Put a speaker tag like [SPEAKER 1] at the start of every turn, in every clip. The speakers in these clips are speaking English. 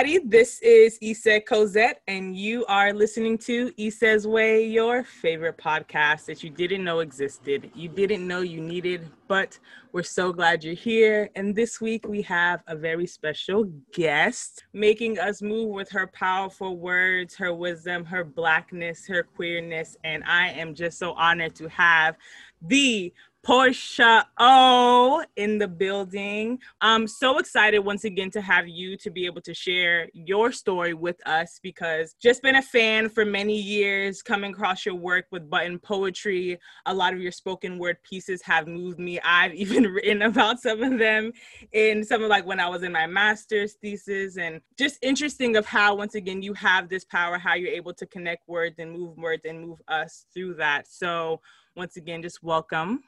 [SPEAKER 1] everybody. This is Issa Cosette, and you are listening to Issa's Way, your favorite podcast that you didn't know existed, you didn't know you needed, but we're so glad you're here. And this week we have a very special guest making us move with her powerful words, her wisdom, her blackness, her queerness. And I am just so honored to have the Porsha O in the building. I'm so excited once again to have you to be able to share your story with us because just been a fan for many years, coming across your work with button poetry. A lot of your spoken word pieces have moved me. I've even written about some of them in some of like when I was in my master's thesis and just interesting of how once again you have this power, how you're able to connect words and move words and move us through that. So once again, just welcome.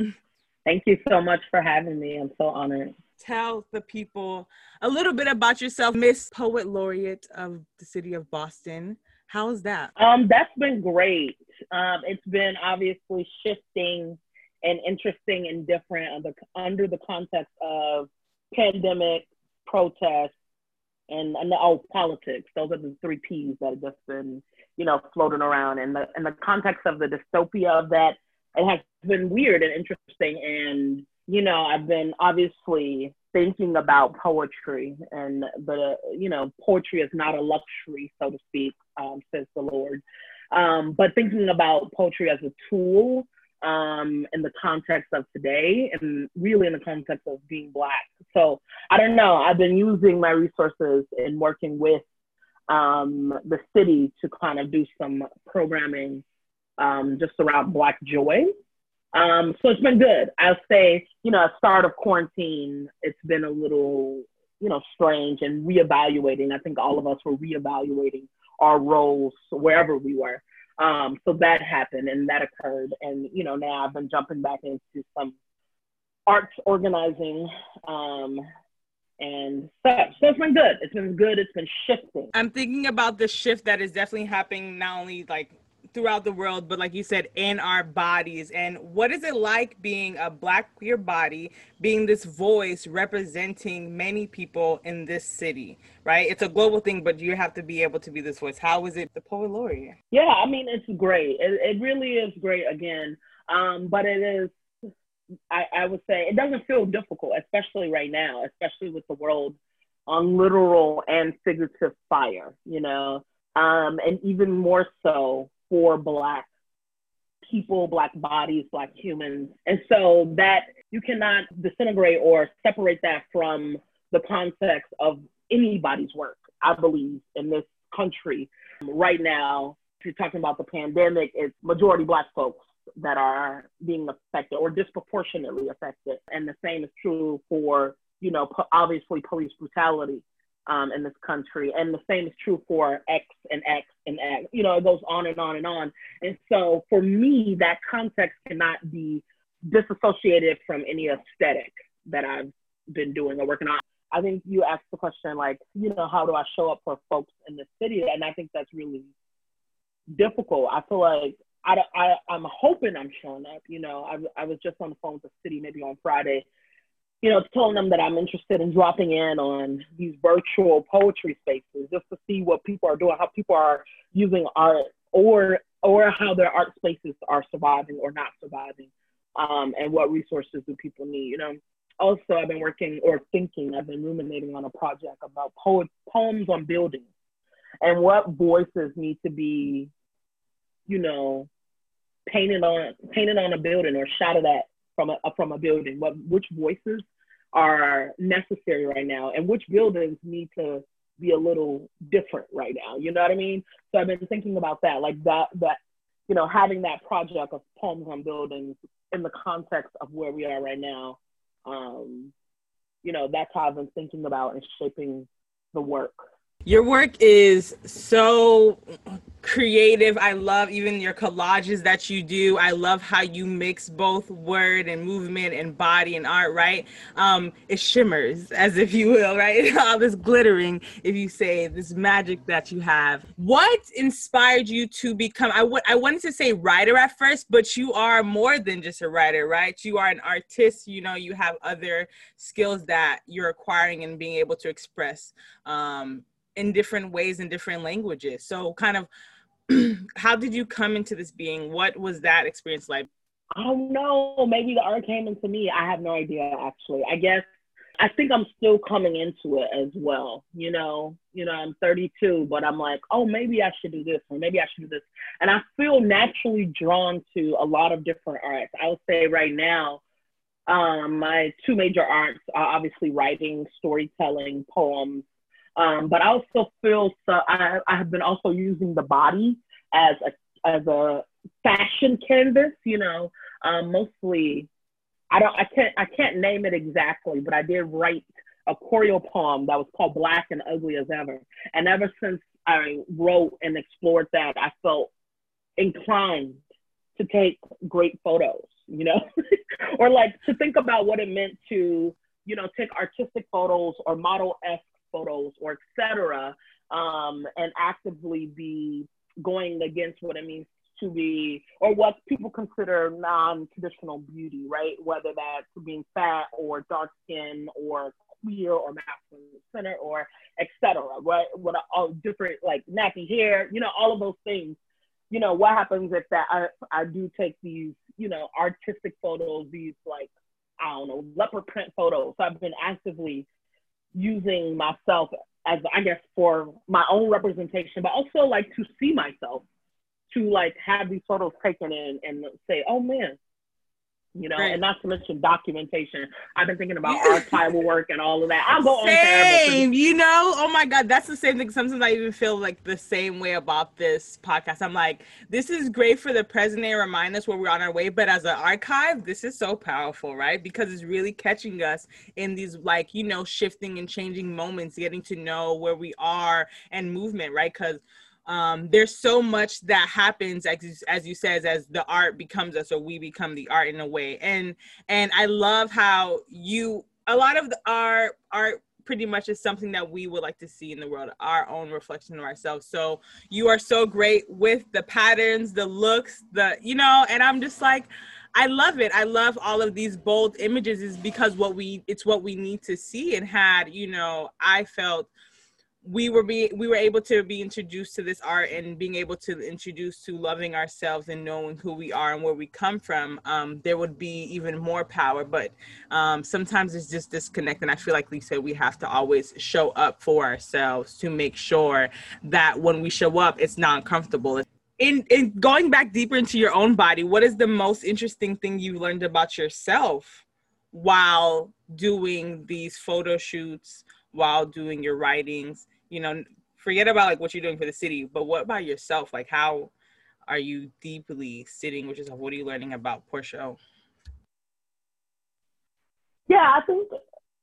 [SPEAKER 2] Thank you so much for having me. I'm so honored.
[SPEAKER 1] Tell the people a little bit about yourself, Miss Poet Laureate of the city of Boston. How is that?
[SPEAKER 2] Um, that's been great. Um, it's been obviously shifting and interesting and different under, under the context of pandemic, protests, and, and oh, politics. Those are the three P's that have just been, you know, floating around. And the in the context of the dystopia of that has been weird and interesting. And, you know, I've been obviously thinking about poetry and the, you know, poetry is not a luxury, so to speak, um, says the Lorde. Um, but thinking about poetry as a tool um, in the context of today and really in the context of being Black. So I don't know, I've been using my resources in working with um, the city to kind of do some programming um, just around Black joy. Um, so it's been good. I'll say, you know, at start of quarantine, it's been a little, you know, strange and reevaluating. I think all of us were reevaluating our roles wherever we were. Um, so that happened and that occurred. And, you know, now I've been jumping back into some arts organizing um, and such. So it's been good. It's been good. It's been shifting.
[SPEAKER 1] I'm thinking about the shift that is definitely happening not only like throughout the world, but like you said, in our bodies. And what is it like being a Black queer body, being this voice representing many people in this city, right? It's a global thing, but you have to be able to be this voice. How is it the poet laureate?
[SPEAKER 2] Yeah, I mean, it's great. It, it really is great again. Um, but it is, I, I would say, it doesn't feel difficult, especially right now, especially with the world on literal and figurative fire, you know? Um, and even more so for Black people, Black bodies, Black humans. And so that you cannot disintegrate or separate that from the context of anybody's work, I believe, in this country. Right now, if you're talking about the pandemic, it's majority Black folks that are being affected or disproportionately affected. And the same is true for, you know, obviously police brutality um, in this country. And the same is true for X and X and X. You know, it goes on and on and on. And so for me, that context cannot be disassociated from any aesthetic that I've been doing or working on. I think you asked the question like, you know, how do I show up for folks in the city? And I think that's really difficult. I feel like I, I, I'm hoping I'm showing up. You know, I, I was just on the phone with the city maybe on Friday you know, telling them that I'm interested in dropping in on these virtual poetry spaces just to see what people are doing, how people are using art, or or how their art spaces are surviving or not surviving, um, and what resources do people need. You know, also I've been working or thinking, I've been ruminating on a project about poet, poems on buildings, and what voices need to be, you know, painted on painted on a building or shot at from a from a building, what which voices are necessary right now, and which buildings need to be a little different right now. You know what I mean? So I've been thinking about that, like that that you know having that project of poems on buildings in the context of where we are right now. Um, you know, that's how I've been thinking about and shaping the work
[SPEAKER 1] Your work is so creative. I love even your collages that you do. I love how you mix both word and movement and body and art, right? Um, it shimmers, as if you will, right? All this glittering, if you say this magic that you have. What inspired you to become? I, w- I wanted to say writer at first, but you are more than just a writer, right? You are an artist. You know, you have other skills that you're acquiring and being able to express. Um, in different ways in different languages. So, kind of, how did you come into this being? What was that experience like?
[SPEAKER 2] I don't know. Maybe the art came into me. I have no idea, actually. I guess I think I'm still coming into it as well. You know, you know, I'm 32, but I'm like, oh, maybe I should do this, or maybe I should do this. And I feel naturally drawn to a lot of different arts. I would say right now, um, my two major arts are obviously writing, storytelling, poems, um, but I also feel so I, I have been also using the body as a as a fashion canvas, you know, um, mostly I don't I can't I can't name it exactly, but I did write a choreo poem that was called Black and Ugly as Ever. And ever since I wrote and explored that, I felt inclined to take great photos, you know, or like to think about what it meant to, you know, take artistic photos or model esque photos or etc. Um, and actively be going against what it means to be or what people consider non-traditional beauty, right? Whether that's being fat or dark skin or queer or masculine center or etc. Right? What all different like nappy hair, you know, all of those things. You know, what happens if that I, I do take these, you know, artistic photos, these like I don't know, leopard print photos. So I've been actively using myself as I guess for my own representation, but also like to see myself, to like have these photos taken in and say, oh man, you know, right. and not to mention documentation. I've been thinking about archival work and all of that. I'll go
[SPEAKER 1] same, on you know. Oh my god, that's the same thing. Sometimes I even feel like the same way about this podcast. I'm like, this is great for the present day, remind us where we're on our way. But as an archive, this is so powerful, right? Because it's really catching us in these like you know shifting and changing moments, getting to know where we are and movement, right? Because um, there's so much that happens as, as you says as the art becomes us or we become the art in a way and and i love how you a lot of the, our art pretty much is something that we would like to see in the world our own reflection of ourselves so you are so great with the patterns the looks the you know and i'm just like I love it. I love all of these bold images is because what we it's what we need to see and had, you know, I felt we were be we were able to be introduced to this art and being able to introduce to loving ourselves and knowing who we are and where we come from um, there would be even more power. But um, sometimes it's just disconnect and i feel like lisa we have to always show up for ourselves to make sure that when we show up it's not uncomfortable. In, in going back deeper into your own body what is the most interesting thing you learned about yourself while doing these photo shoots while doing your writings you know forget about like what you're doing for the city but what about yourself? Like how are you deeply sitting with yourself? What are you learning about porsha
[SPEAKER 2] yeah i think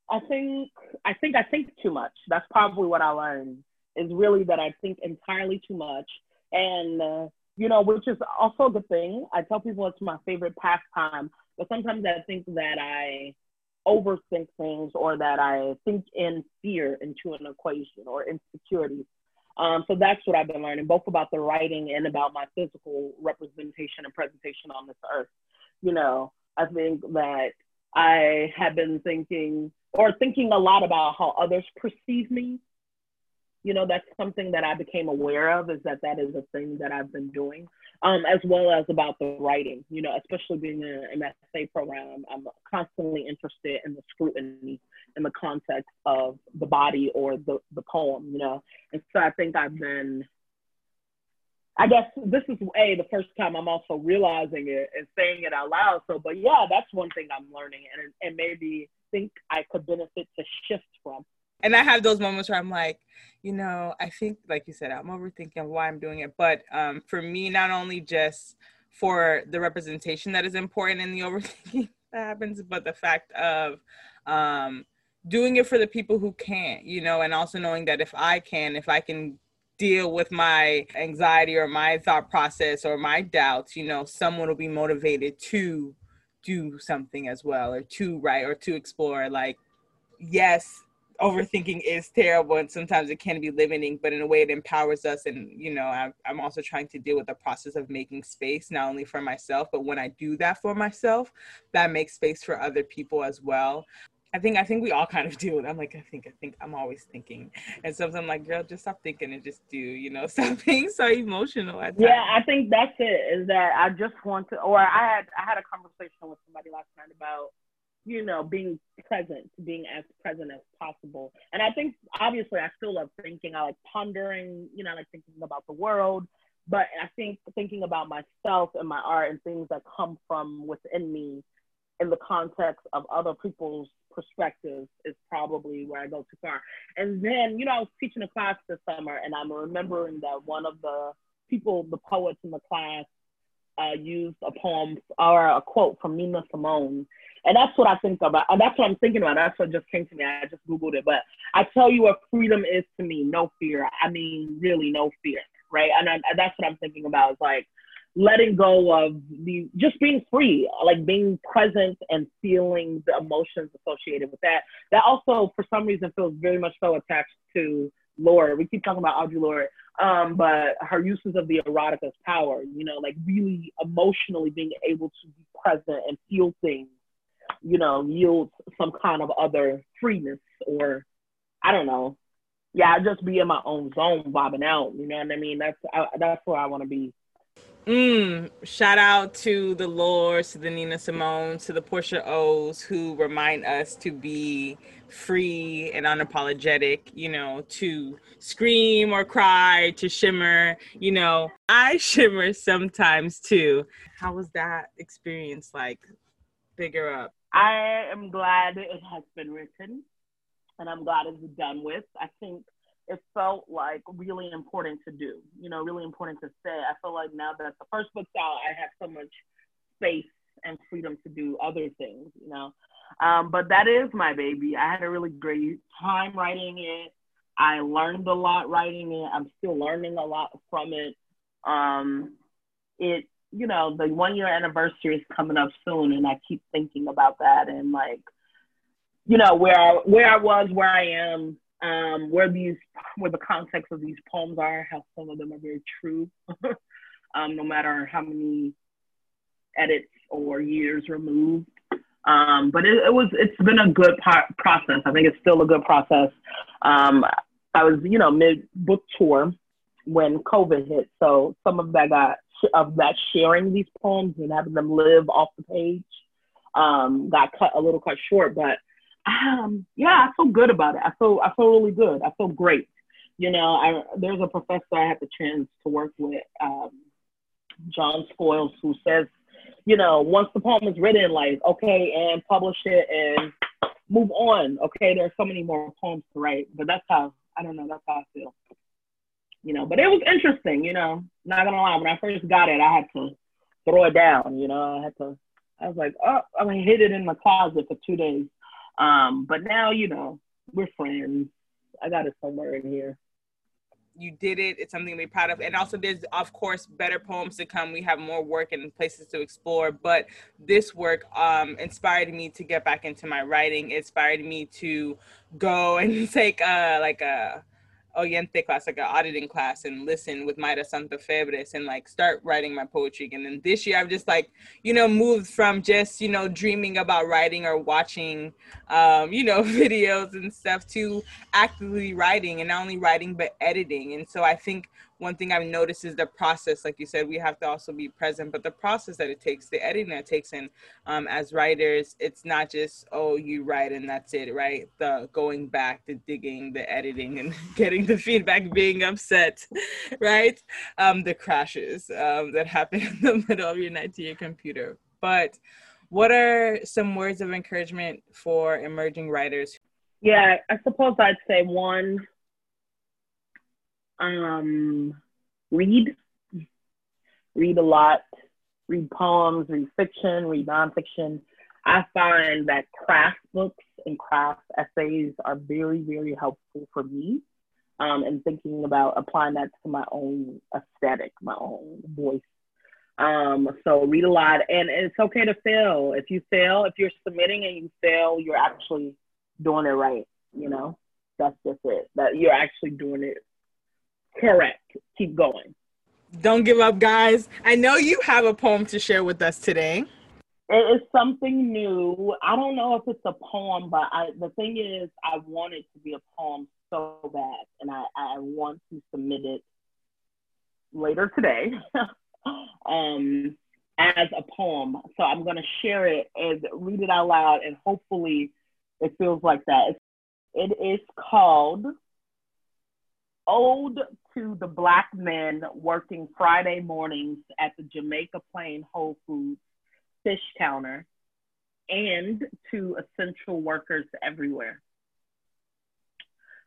[SPEAKER 2] i think i think i think too much. That's probably what i learned is really that i think entirely too much. And uh, you know which is also a good thing. I tell people it's my favorite pastime but sometimes i think that i overthink things or that I think in fear into an equation or insecurities. Um, so that's what I've been learning, both about the writing and about my physical representation and presentation on this earth. You know, I think that I have been thinking or thinking a lot about how others perceive me you know, that's something that I became aware of is that that is a thing that I've been doing, um, as well as about the writing, you know, especially being in an MFA program, I'm constantly interested in the scrutiny in the context of the body or the, the poem, you know. And so I think I've been, I guess this is a the first time I'm also realizing it and saying it out loud. So, but yeah, that's one thing I'm learning and, and maybe think I could benefit to shift from
[SPEAKER 1] and I have those moments where I'm like, you know, I think, like you said, I'm overthinking why I'm doing it. But um, for me, not only just for the representation that is important in the overthinking that happens, but the fact of, um, doing it for the people who can't, you know, and also knowing that if I can, if I can deal with my anxiety or my thought process or my doubts, you know, someone will be motivated to do something as well or to write or to explore. Like, yes, overthinking is terrible and sometimes it can be limiting but in a way it empowers us and you know I'm, I'm also trying to deal with the process of making space not only for myself but when i do that for myself that makes space for other people as well I think I think we all kind of do it. I'm like, I think, I think I'm always thinking. And sometimes I'm like, girl, just stop thinking and just do, you know, stop being so emotional at
[SPEAKER 2] Yeah, I think that's it, is that I just want to or I had I had a conversation with somebody last night about, you know, being present, being as present as possible. And I think obviously I still love thinking. I like pondering, you know, I like thinking about the world. But I think thinking about myself and my art and things that come from within me in the context of other people's perspectives is probably where I go too far. And then, you know, I was teaching a class this summer and I'm remembering that one of the people, the poets in the class, uh, used a poem or a quote from Nina Simone. And that's what I think about. And that's what I'm thinking about. That's what just came to me. I just Googled it. But I tell you what freedom is to me no fear. I mean, really, no fear. Right. And, I, that's what I'm thinking about. Is like, letting go of the just being free, like being present and feeling the emotions associated with that. That also, for some reason, feels very much so attached to Lorde. We keep talking about Audre Lorde, um, but her uses of the erotic as power, you know, like really emotionally being able to be present and feel things, you know, yields some kind of other freeness or I don't know. Yeah, I just be in my own zone, bobbing out. You know what I mean? That's I, that's where I want to be.
[SPEAKER 1] Mm, shout out to the Lordes, to the Nina Simone, to the Porsha O's who remind us to be free and unapologetic, you know, to scream or cry, to shimmer. You know, I shimmer sometimes too. How was that experience like? Bigger up.
[SPEAKER 2] I am glad it has been written and I'm glad it's done with. I think it felt like really important to do, you know, really important to say. I feel like now that the first book's out, I have so much space and freedom to do other things, you know. Um, but that is my baby. I had a really great time writing it. I learned a lot writing it. I'm still learning a lot from it. Um, it, you know, the one year anniversary is coming up soon, and I keep thinking about that and like, you know, where I, where I was, where I am, um, where these where the context of these poems are, how some of them are very true, um, no matter how many edits or years removed. Um, but it, it, was it's been a good po- process. I think it's still a good process. Um, I was you know mid book tour when COVID hit, so some of that got of that sharing these poems and having them live off the page um, got cut a little cut short, but um, yeah, I feel good about it. I feel I feel really good. I feel great. You know, I there's a professor I had the chance to work with, um, John Skoyles, who says, you know, once the poem is written, like okay, and publish it and move on. Okay, there's so many more poems to write, but that's how I don't know. That's how I feel. You know, but it was interesting. You know, not gonna lie, when I first got it, I had to throw it down. You know, I had to. I was like, oh, I mean, hid it in my closet for two days um, but now, you know, we're friends. I got it somewhere in here.
[SPEAKER 1] You did it. It's something to be proud of. And also, there's, of course, better poems to come. We have more work and places to explore. But this work um, inspired me to get back into my writing, it inspired me to go and take a, like a, oyente class, like an auditing class, and listen with Mayra Santos-Febres and like start writing my poetry. again. And this year, I've just like, you know, moved from just, you know, dreaming about writing or watching, um, you know, videos and stuff to actively writing and not only writing, but editing. And so I think one thing I've noticed is the process. Like you said, we have to also be present, but the process that it takes, the editing that takes in um, as writers, it's not just, oh, you write and that's it, right? The going back, the digging, the editing, and getting the feedback, being upset, right? Um, the crashes um, that happen in the middle of your night to your computer. But what are some words of encouragement for emerging writers?
[SPEAKER 2] Yeah, I suppose I'd say one, um, read, read a lot, read poems, read fiction, read nonfiction. I find that craft books and craft essays are very, very helpful for me um, and thinking about applying that to my own aesthetic, my own voice. Um, so read a lot, and it's okay to fail. If you fail, if you're submitting and you fail, you're actually doing it right. You know, that's just it. That you're actually doing it correct. Keep going.
[SPEAKER 1] Don't give up, guys. I know you have a poem to share with us today.
[SPEAKER 2] It is something new. I don't know if it's a poem, but I, the thing is, I want it to be a poem so bad, and I, I want to submit it later today um, as a poem. So I'm going to share it and read it out loud, and hopefully it feels like that. It is called Ode to the Black Men Working Friday Mornings at the Jamaica Plain Whole Foods Fish Counter and to essential workers everywhere.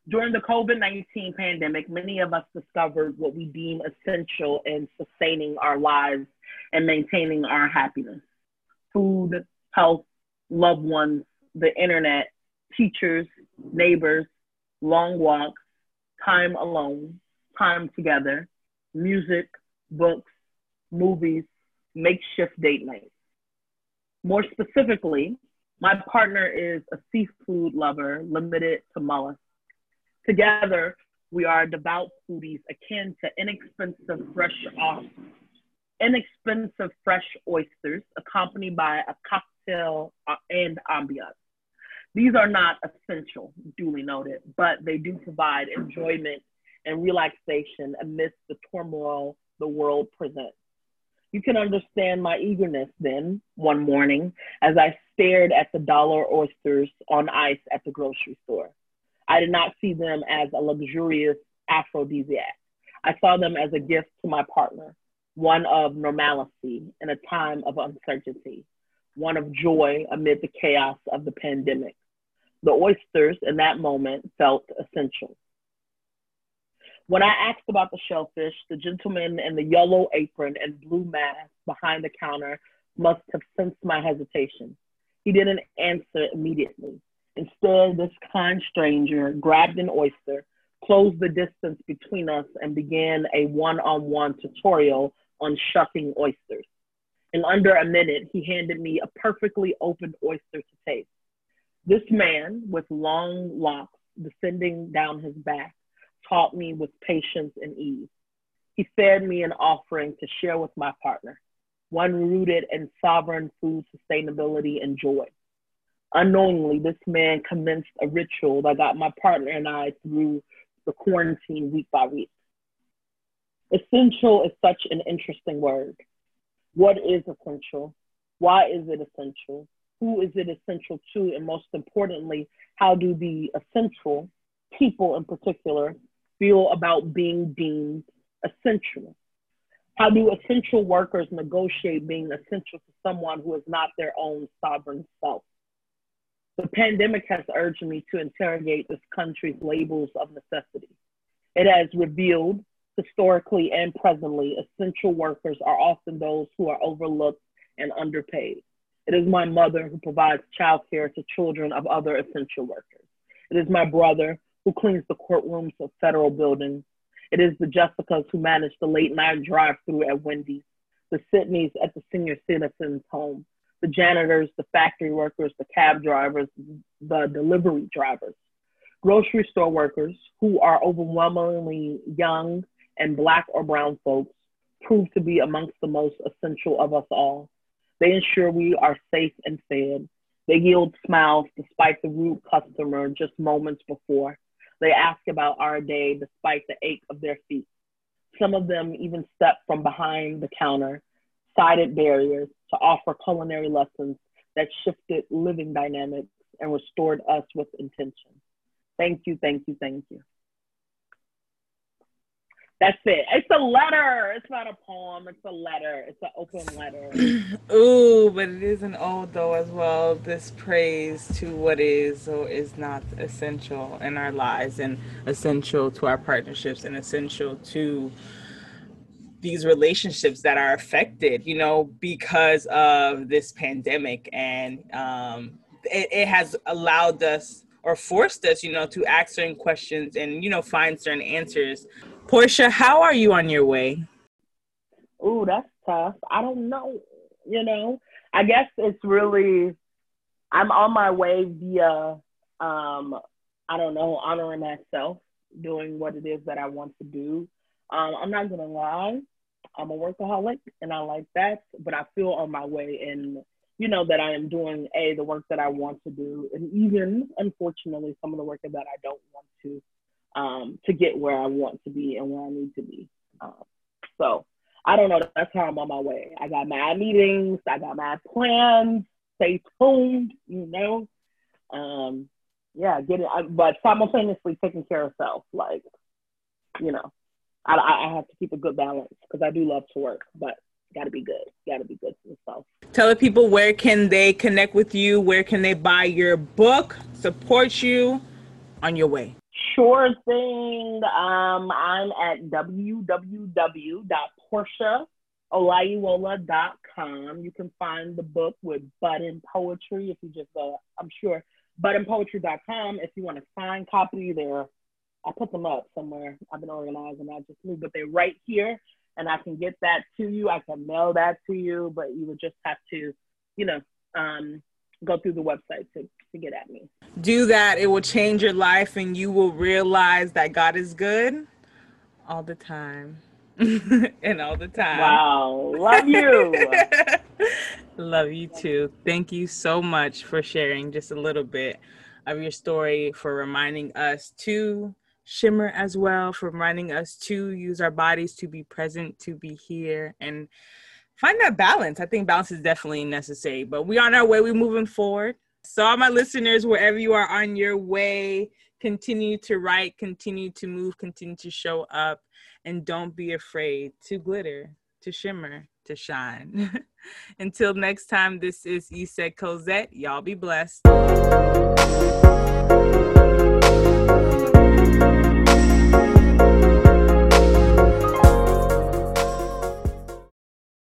[SPEAKER 2] During the COVID 19 pandemic, many of us discovered what we deem essential in sustaining our lives and maintaining our happiness food, health, loved ones, the internet, teachers, neighbors, long walks, time alone, time together, music, books, movies, makeshift date nights. More specifically, my partner is a seafood lover limited to mollusks. Together, we are devout foodies akin to inexpensive fresh off, inexpensive fresh oysters accompanied by a cocktail uh, and ambiance. These are not essential, duly noted, but they do provide enjoyment and relaxation amidst the turmoil the world presents. You can understand my eagerness then, one morning, as I stared at the dollar oysters on ice at the grocery store. I did not see them as a luxurious aphrodisiac. I saw them as a gift to my partner, one of normalcy in a time of uncertainty, one of joy amid the chaos of the pandemic. The oysters in that moment felt essential. When I asked about the shellfish, the gentleman in the yellow apron and blue mask behind the counter must have sensed my hesitation. He didn't answer immediately. Instead, this kind stranger grabbed an oyster, closed the distance between us, and began a one on one tutorial on shucking oysters. In under a minute, he handed me a perfectly opened oyster to taste. This man, with long locks descending down his back, taught me with patience and ease. He fed me an offering to share with my partner, one rooted in sovereign food sustainability and joy. Unknowingly, this man commenced a ritual that got my partner and I through the quarantine week by week. Essential is such an interesting word. What is essential? Why is it essential? Who is it essential to? And most importantly, how do the essential people in particular feel about being deemed essential? How do essential workers negotiate being essential to someone who is not their own sovereign self? The pandemic has urged me to interrogate this country's labels of necessity. It has revealed, historically and presently, essential workers are often those who are overlooked and underpaid. It is my mother who provides childcare to children of other essential workers. It is my brother who cleans the courtrooms of federal buildings. It is the Jessicas who manage the late night drive through at Wendy's, the Sydneys at the senior citizens home, the janitors, the factory workers, the cab drivers, the delivery drivers, grocery store workers who are overwhelmingly young and Black or Brown folks prove to be amongst the most essential of us all. They ensure we are safe and fed. They yield smiles despite the rude customer just moments before. They ask about our day despite the ache of their feet. Some of them even step from behind the counter sided barriers to offer culinary lessons that shifted living dynamics and restored us with intention. Thank you, thank you, thank you. That's it. It's a letter. It's not a poem. It's a letter. It's an open letter.
[SPEAKER 1] Ooh, but it is an ode though as well. This praise to what is or is not essential in our lives and essential to our partnerships and essential to these relationships that are affected, you know, because of this pandemic and um, it, it has allowed us or forced us, you know, to ask certain questions and, you know, find certain answers. Porsha, how are you on your way?
[SPEAKER 2] Ooh, that's tough. I don't know. You know, I guess it's really, I'm on my way via, um, I don't know, honoring myself, doing what it is that I want to do. Um, I'm not gonna lie, I'm a workaholic and I like that, but I feel on my way and you know, that I am doing a the work that I want to do, and even unfortunately some of the work that I don't want to, um, to get where I want to be and where I need to be. Um, so I don't know. That's how I'm on my way. I got my meetings. I got my plans. Stay tuned. You know, um, yeah, get it. But simultaneously taking care of self, like, you know, I, I have to keep a good balance because I do love to work, but got to be good. Got to be good for yourself.
[SPEAKER 1] Tell the people where can they connect with you? Where can they buy your book? Support you on your way.
[SPEAKER 2] Sure thing. Um, I'm at www.porshaolayiwola.com. You can find the book with Button Poetry if you just go, I'm sure, buttonpoetry.com. If you want to find copy, there. I put them up somewhere. I've been organizing. I just moved, but they're right here and I can get that to you. I can mail that to you, but you would just have to, you know, um, go through the website to, to get at me.
[SPEAKER 1] Do that. It will change your life and you will realize that God is good all the time. and all the time.
[SPEAKER 2] Wow. Love you.
[SPEAKER 1] Love you too. Thank you so much for sharing just a little bit of your story, for reminding us to Shimmer as well for reminding us to use our bodies to be present, to be here, and find that balance. I think balance is definitely necessary, but we on our way. We're moving forward. So, all my listeners, wherever you are on your way, continue to write, continue to move, continue to show up, and don't be afraid to glitter, to shimmer, to shine. Until next time, this is Iset Cosette. Y'all be blessed.